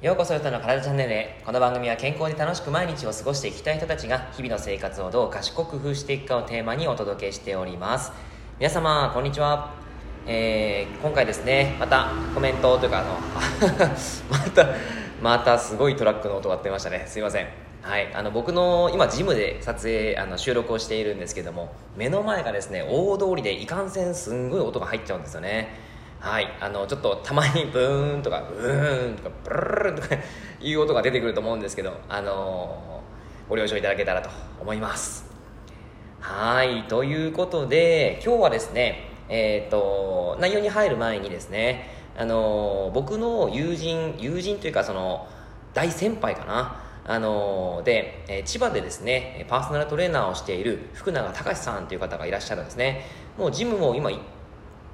ようこそよたの体チャンネルへこの番組は健康で楽しく毎日を過ごしていきたい人たちが日々の生活をどう賢く工夫していくかをテーマにお届けしております。皆様こんにちは、えー、今回ですねまたコメントというかあの またまたすごいトラックの音が鳴ってましたね。すいません。はい、あの僕の今ジムで撮影あの収録をしているんですけども目の前がですね大通りでいかんせんすんごい音が入っちゃうんですよね。はい。あのちょっとたまにブーンとかブーンとかブルルルとかいう音が出てくると思うんですけどあのご了承いただけたらと思いますはいということで今日はですねえっ、ー、と内容に入る前にですねあの僕の友人友人というかその大先輩かなあので、え千葉でですねパーソナルトレーナーをしている福永隆さんという方がいらっしゃるんですね。もうジムも今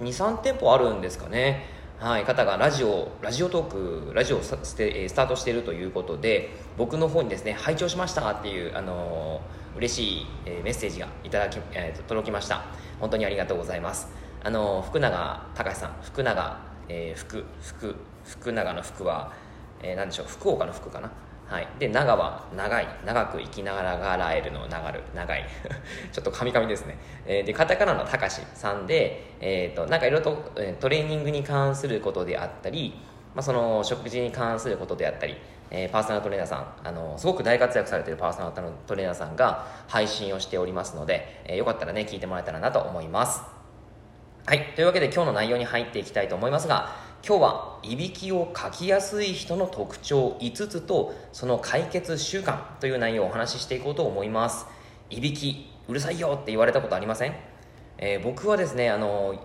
23店舗あるんですかね。はい方がラジオラジオトークラジオをステスタートしているということで僕の方にですね拝聴しましたっていうあのー、嬉しい、え、メッセージがいただき、えー、届きました。本当にありがとうございます。あのー、福永隆さん福永、えー、福福福永の福は、えー、何でしょう福岡の福かな？はい、で長は長い。長く生きながらがらえるの長る。長い。ちょっとカミカミですね、えー、でカタカナのたかしさんで、えーと、なんかいろいろとトレーニングに関することであったり、まあ、その食事に関することであったり、えー、パーソナルトレーナーさん。あのすごく大活躍されてるパーソナルトレーナーさんが配信をしておりますので、えー、よかったらね聞いてもらえたらなと思います。はい。というわけで今日の内容に入っていきたいと思いますが今日はいびきをかきやすい人の特徴5つとその解決習慣という内容をお話ししていこうと思います。いびきうるさいよって言われたことありません、えー、僕はですねあの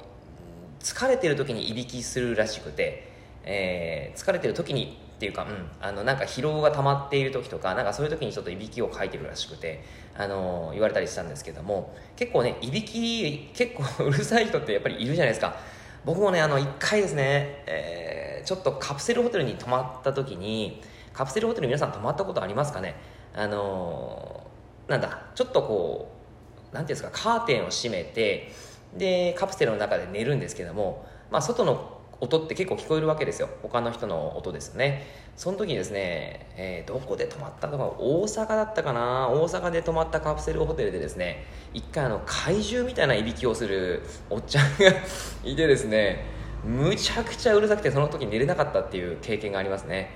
疲れてる時にいびきするらしくて、えー、疲れてる時にっていうか、うん、あのなんか疲労が溜まっている時とかなんかそういう時にちょっといびきをかいてるらしくて、あの言われたりしたんですけども結構ねいびき結構うるさい人ってやっぱりいるじゃないですか。僕もねあの1回ですね、えー、ちょっとカプセルホテルに泊まった時にカプセルホテル皆さん泊まったことありますかね？あのー、なんだちょっとこう何ていうんですかカーテンを閉めてでカプセルの中で寝るんですけども、まあ、外の音って結構聞こえるわけですよ。他の人の音ですよね。その時にですね、えー、どこで泊まったのか大阪だったかな？大阪で泊まったカプセルホテルでですね一回あの怪獣みたいないびきをするおっちゃんが いてですねむちゃくちゃうるさくてその時寝れなかったっていう経験がありますね。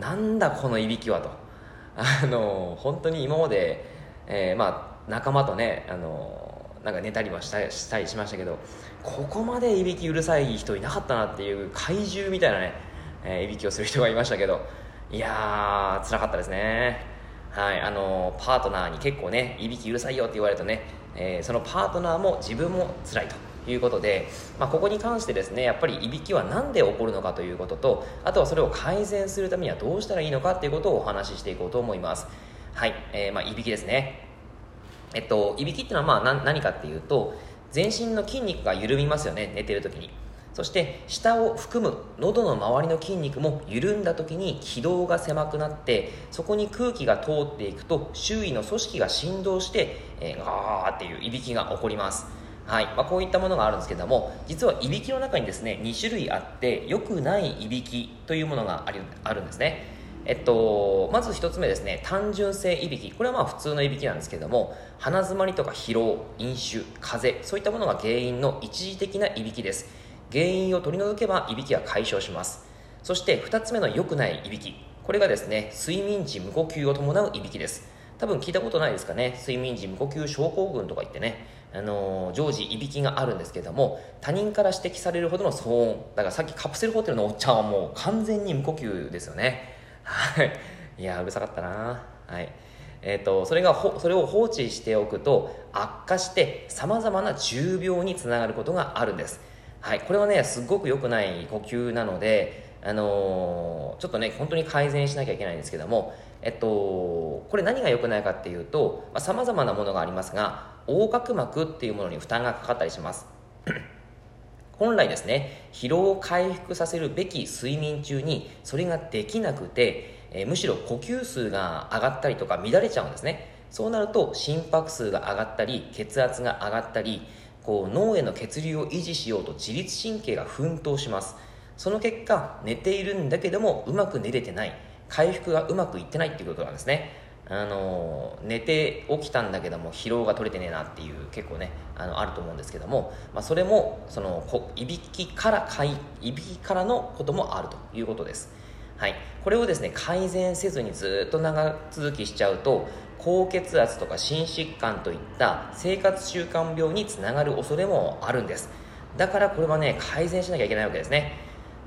なんだこのいびきはと。あの本当に今まで、えー、まあ仲間とねあのなんか寝たりはしたしたりしましたけどここまでいびきうるさい人いなかったなっていう怪獣みたいなね、えー、いびきをする人がいましたけどいやー辛かったですね。はいあのパートナーに結構ねいびきうるさいよって言われるとね、えー、そのパートナーも自分も辛いということで、まあ、ここに関してですねやっぱりいびきは何で起こるのかということとあとはそれを改善するためにはどうしたらいいのかっていうことをお話ししていこうと思います。はい、えー、まあ、いびきですね。えっと、いびきっていうのはまあ何かっていうと全身の筋肉が緩みますよね。寝てる時に。そして下を含む喉の周りの筋肉も緩んだ時に気道が狭くなってそこに空気が通っていくと周囲の組織が振動して、えー、ガーっていういびきが起こります。はい。まあ、こういったものがあるんですけども実はいびきの中にですね2種類あって良くないいびきというものがあるんですね。えっと、まず1つ目ですね単純性いびき。これはまあ普通のいびきなんですけども鼻詰まりとか疲労飲酒風邪そういったものが原因の一時的ないびきです。原因を取り除けばいびきは解消します。そして2つ目の良くないいびき。これがですね睡眠時無呼吸を伴ういびきです。多分聞いたことないですかね？睡眠時無呼吸症候群とか言ってねあのー、常時いびきがあるんですけども他人から指摘されるほどの騒音。だからさっきカプセルホテルのおっちゃんはもう完全に無呼吸ですよね。はい。いや、うるさかったな。はい。えっ、ー、と、それがそれを放置しておくと悪化して様々な重病につながることがあるんです。はい。これはね、すごく良くない呼吸なので、あのー、ちょっとね、本当に改善しなきゃいけないんですけども、えっと、これ何が良くないかっていうと、まあ、様々なものがありますが、横隔膜っていうものに負担がかかったりします。本来ですね疲労を回復させるべき睡眠中にそれができなくて、えー、むしろ呼吸数が上がったりとか乱れちゃうんですね。そうなると心拍数が上がったり血圧が上がったりこう脳への血流を維持しようと自律神経が奮闘します。その結果寝ているんだけどもうまく寝れてない。回復がうまくいってないっていうことなんですね。あの寝て起きたんだけども疲労が取れてねえなっていう結構ねあのあると思うんですけども、まあ、それもそのこいびきからかいいびきからのこともあるということです。はい、これをですね改善せずにずっと長続きしちゃうと高血圧とか心疾患といった生活習慣病につながる恐れもあるんです。だからこれはね改善しなきゃいけないわけですね。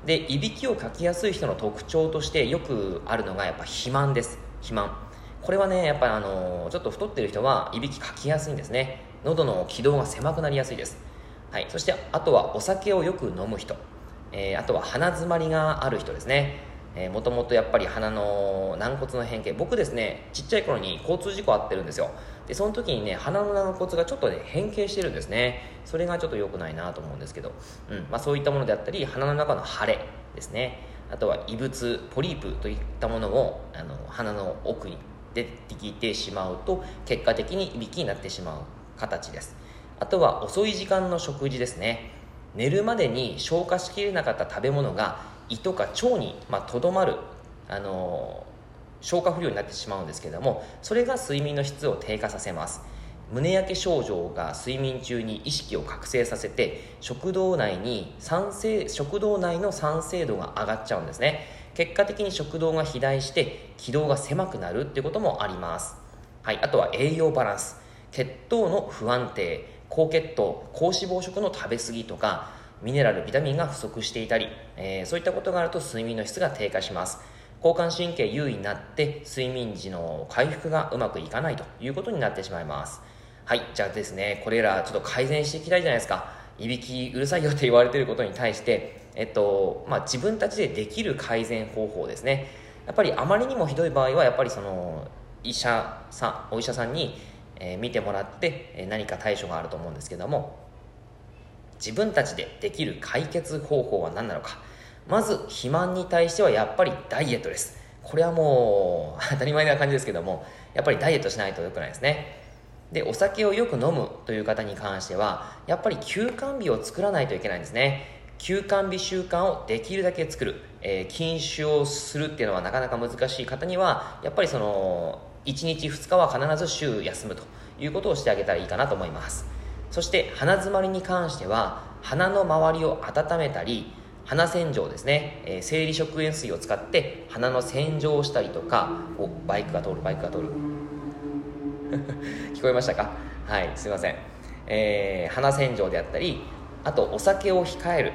でいびきをかきやすい人の特徴としてよくあるのがやっぱ肥満です。肥満。これはねやっぱりあのちょっと太ってる人はいびきかきやすいんですね。喉の気道が狭くなりやすいです。はい。そしてあとはお酒をよく飲む人、えー、あとは鼻づまりがある人ですね。もともとやっぱり鼻の軟骨の変形。僕ですねちっちゃい頃に交通事故あってるんですよ。でその時にね鼻の軟骨がちょっとね変形してるんですね。それがちょっと良くないなと思うんですけど、うん。まあ、そういったものであったり鼻の中の腫れですね。あとは異物ポリープといったものをあの鼻の奥に出てきてしまうと結果的にいびきになってしまう形です。あとは遅い時間の食事ですね。寝るまでに消化しきれなかった食べ物が胃とか腸にとど、ままる、あの消化不良になってしまうんですけどもそれが睡眠の質を低下させます。胸焼け症状が睡眠中に意識を覚醒させて食道内に酸性食道内の酸性度が上がっちゃうんですね。結果的に食道が肥大して気道が狭くなるっていうこともあります。はいあとは栄養バランス。血糖の不安定高血糖高脂肪食の食べ過ぎとかミネラルビタミンが不足していたり、えー、そういったことがあると睡眠の質が低下します。交感神経優位になって睡眠時の回復がうまくいかないということになってしまいます。はいじゃあですねこれらちょっと改善していきたいじゃないですか。いびきうるさいよって言われてることに対してえっとまあ、自分たちでできる改善方法ですね。やっぱりあまりにもひどい場合はやっぱりその医者さんお医者さんに、えー、見てもらって、えー、何か対処があると思うんですけども自分たちでできる解決方法は何なのか。まず肥満に対してはやっぱりダイエットです。これはもう当たり前な感じですけどもやっぱりダイエットしないと良くないですね。でお酒をよく飲むという方に関してはやっぱり休館日を作らないといけないんですね。休館日習慣をできるだけ作る、えー、禁酒をするっていうのはなかなか難しい方にはやっぱりその1日2日は必ず週休むということをしてあげたらいいかなと思います。そして鼻づまりに関しては鼻の周りを温めたり鼻洗浄ですね、えー、生理食塩水を使って鼻の洗浄をしたりとかおバイクが通るバイクが通る。聞こえましたか？はいすいません、えー、鼻洗浄であったりあとお酒を控える、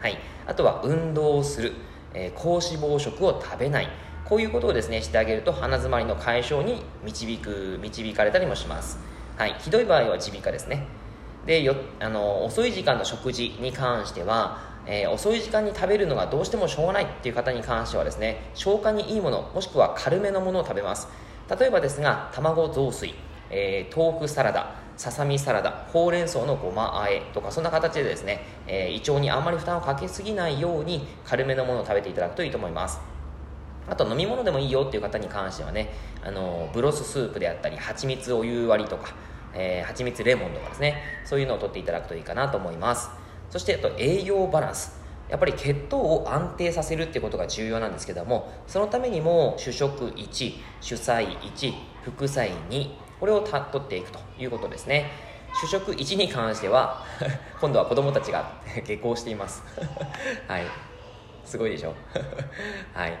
はい、あとは運動をする、えー、高脂肪食を食べない。こういうことをですねしてあげると鼻づまりの解消に導く導かれたりもします、はい、ひどい場合は耳鼻科ですね。でよあの遅い時間の食事に関しては、えー、遅い時間に食べるのがどうしてもしょうがないっていう方に関してはですね消化にいいものもしくは軽めのものを食べます。例えばですが卵雑炊、えー、豆腐サラダささみサラダほうれん草のごまあえとかそんな形でですね、えー、胃腸にあんまり負担をかけすぎないように軽めのものを食べていただくといいと思います。あと飲み物でもいいよっていう方に関してはねあのブロススープであったり蜂蜜お湯割りとかえー、蜂蜜レモンとかですねそういうのを取っていただくといいかなと思います。そしてあと栄養バランス。やっぱり血糖を安定させるってことが重要なんですけどもそのためにも主食1主菜1副菜2これをた取っていくということですね。主食1に関しては 今度は子供たちが下校しています。はい。すごいでしょ？はい、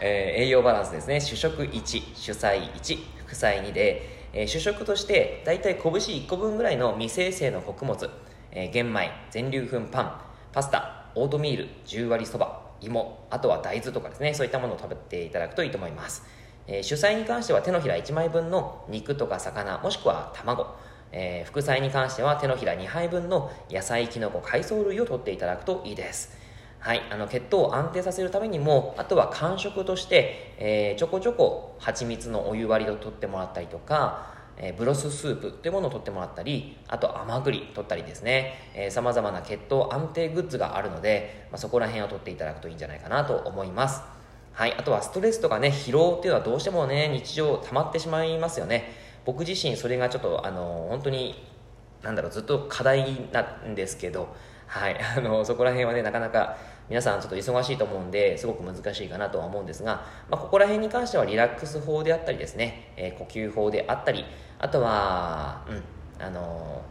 えー、栄養バランスですね。主食1主菜1副菜2でえ、主食として大体拳1個分ぐらいの未生成の穀物、えー、玄米全粒粉パンパスタオートミール10割そば芋あとは大豆とかですねそういったものを食べていただくといいと思います、えー、主菜に関しては手のひら1枚分の肉とか魚もしくは卵。えー、副菜に関しては手のひら2杯分の野菜きのこ海藻類を取っていただくといいです。はい、あの血糖を安定させるためにもあとは間食として、えー、ちょこちょこ蜂蜜のお湯割りを取ってもらったりとか、えー、ブロススープというものを取ってもらったりあと甘栗取ったりですね。さまざまな血糖安定グッズがあるので、まあ、そこら辺を取っていただくといいんじゃないかなと思います。はい、あとはストレスとかね疲労っていうのはどうしてもね日常溜まってしまいますよね。僕自身それがちょっとあの本当になんだろうずっと課題なんですけどはい。あのそこら辺はねなかなか皆さんちょっと忙しいと思うんですごく難しいかなとは思うんですが、まあ、ここら辺に関してはリラックス法であったりですね、えー、呼吸法であったりあとはうんあの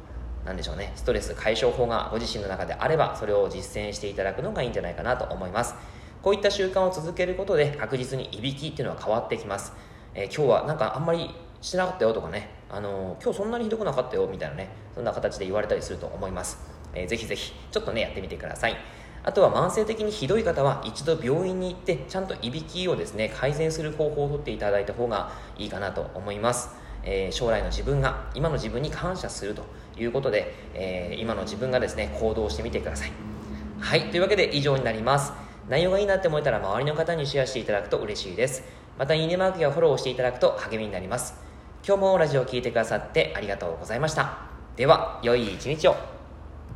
なんでしょうねストレス解消法がご自身の中であればそれを実践していただくのがいいんじゃないかなと思います。こういった習慣を続けることで確実にいびきっていうのは変わってきます、えー、今日はなんかあんまりしてなかったよとかね、あの、今日そんなにひどくなかったよみたいなねそんな形で言われたりすると思います、えー、ぜひぜひちょっとねやってみてください。あとは慢性的にひどい方は一度病院に行ってちゃんといびきをですね改善する方法をとっていただいた方がいいかなと思います、えー、将来の自分が今の自分に感謝するということで、えー、今の自分がですね行動してみてください。はいというわけで以上になります。内容がいいなって思えたら周りの方にシェアしていただくと嬉しいです。またいいねマークやフォローをしていただくと励みになります。今日もラジオを聴いてくださってありがとうございました。では良い一日を。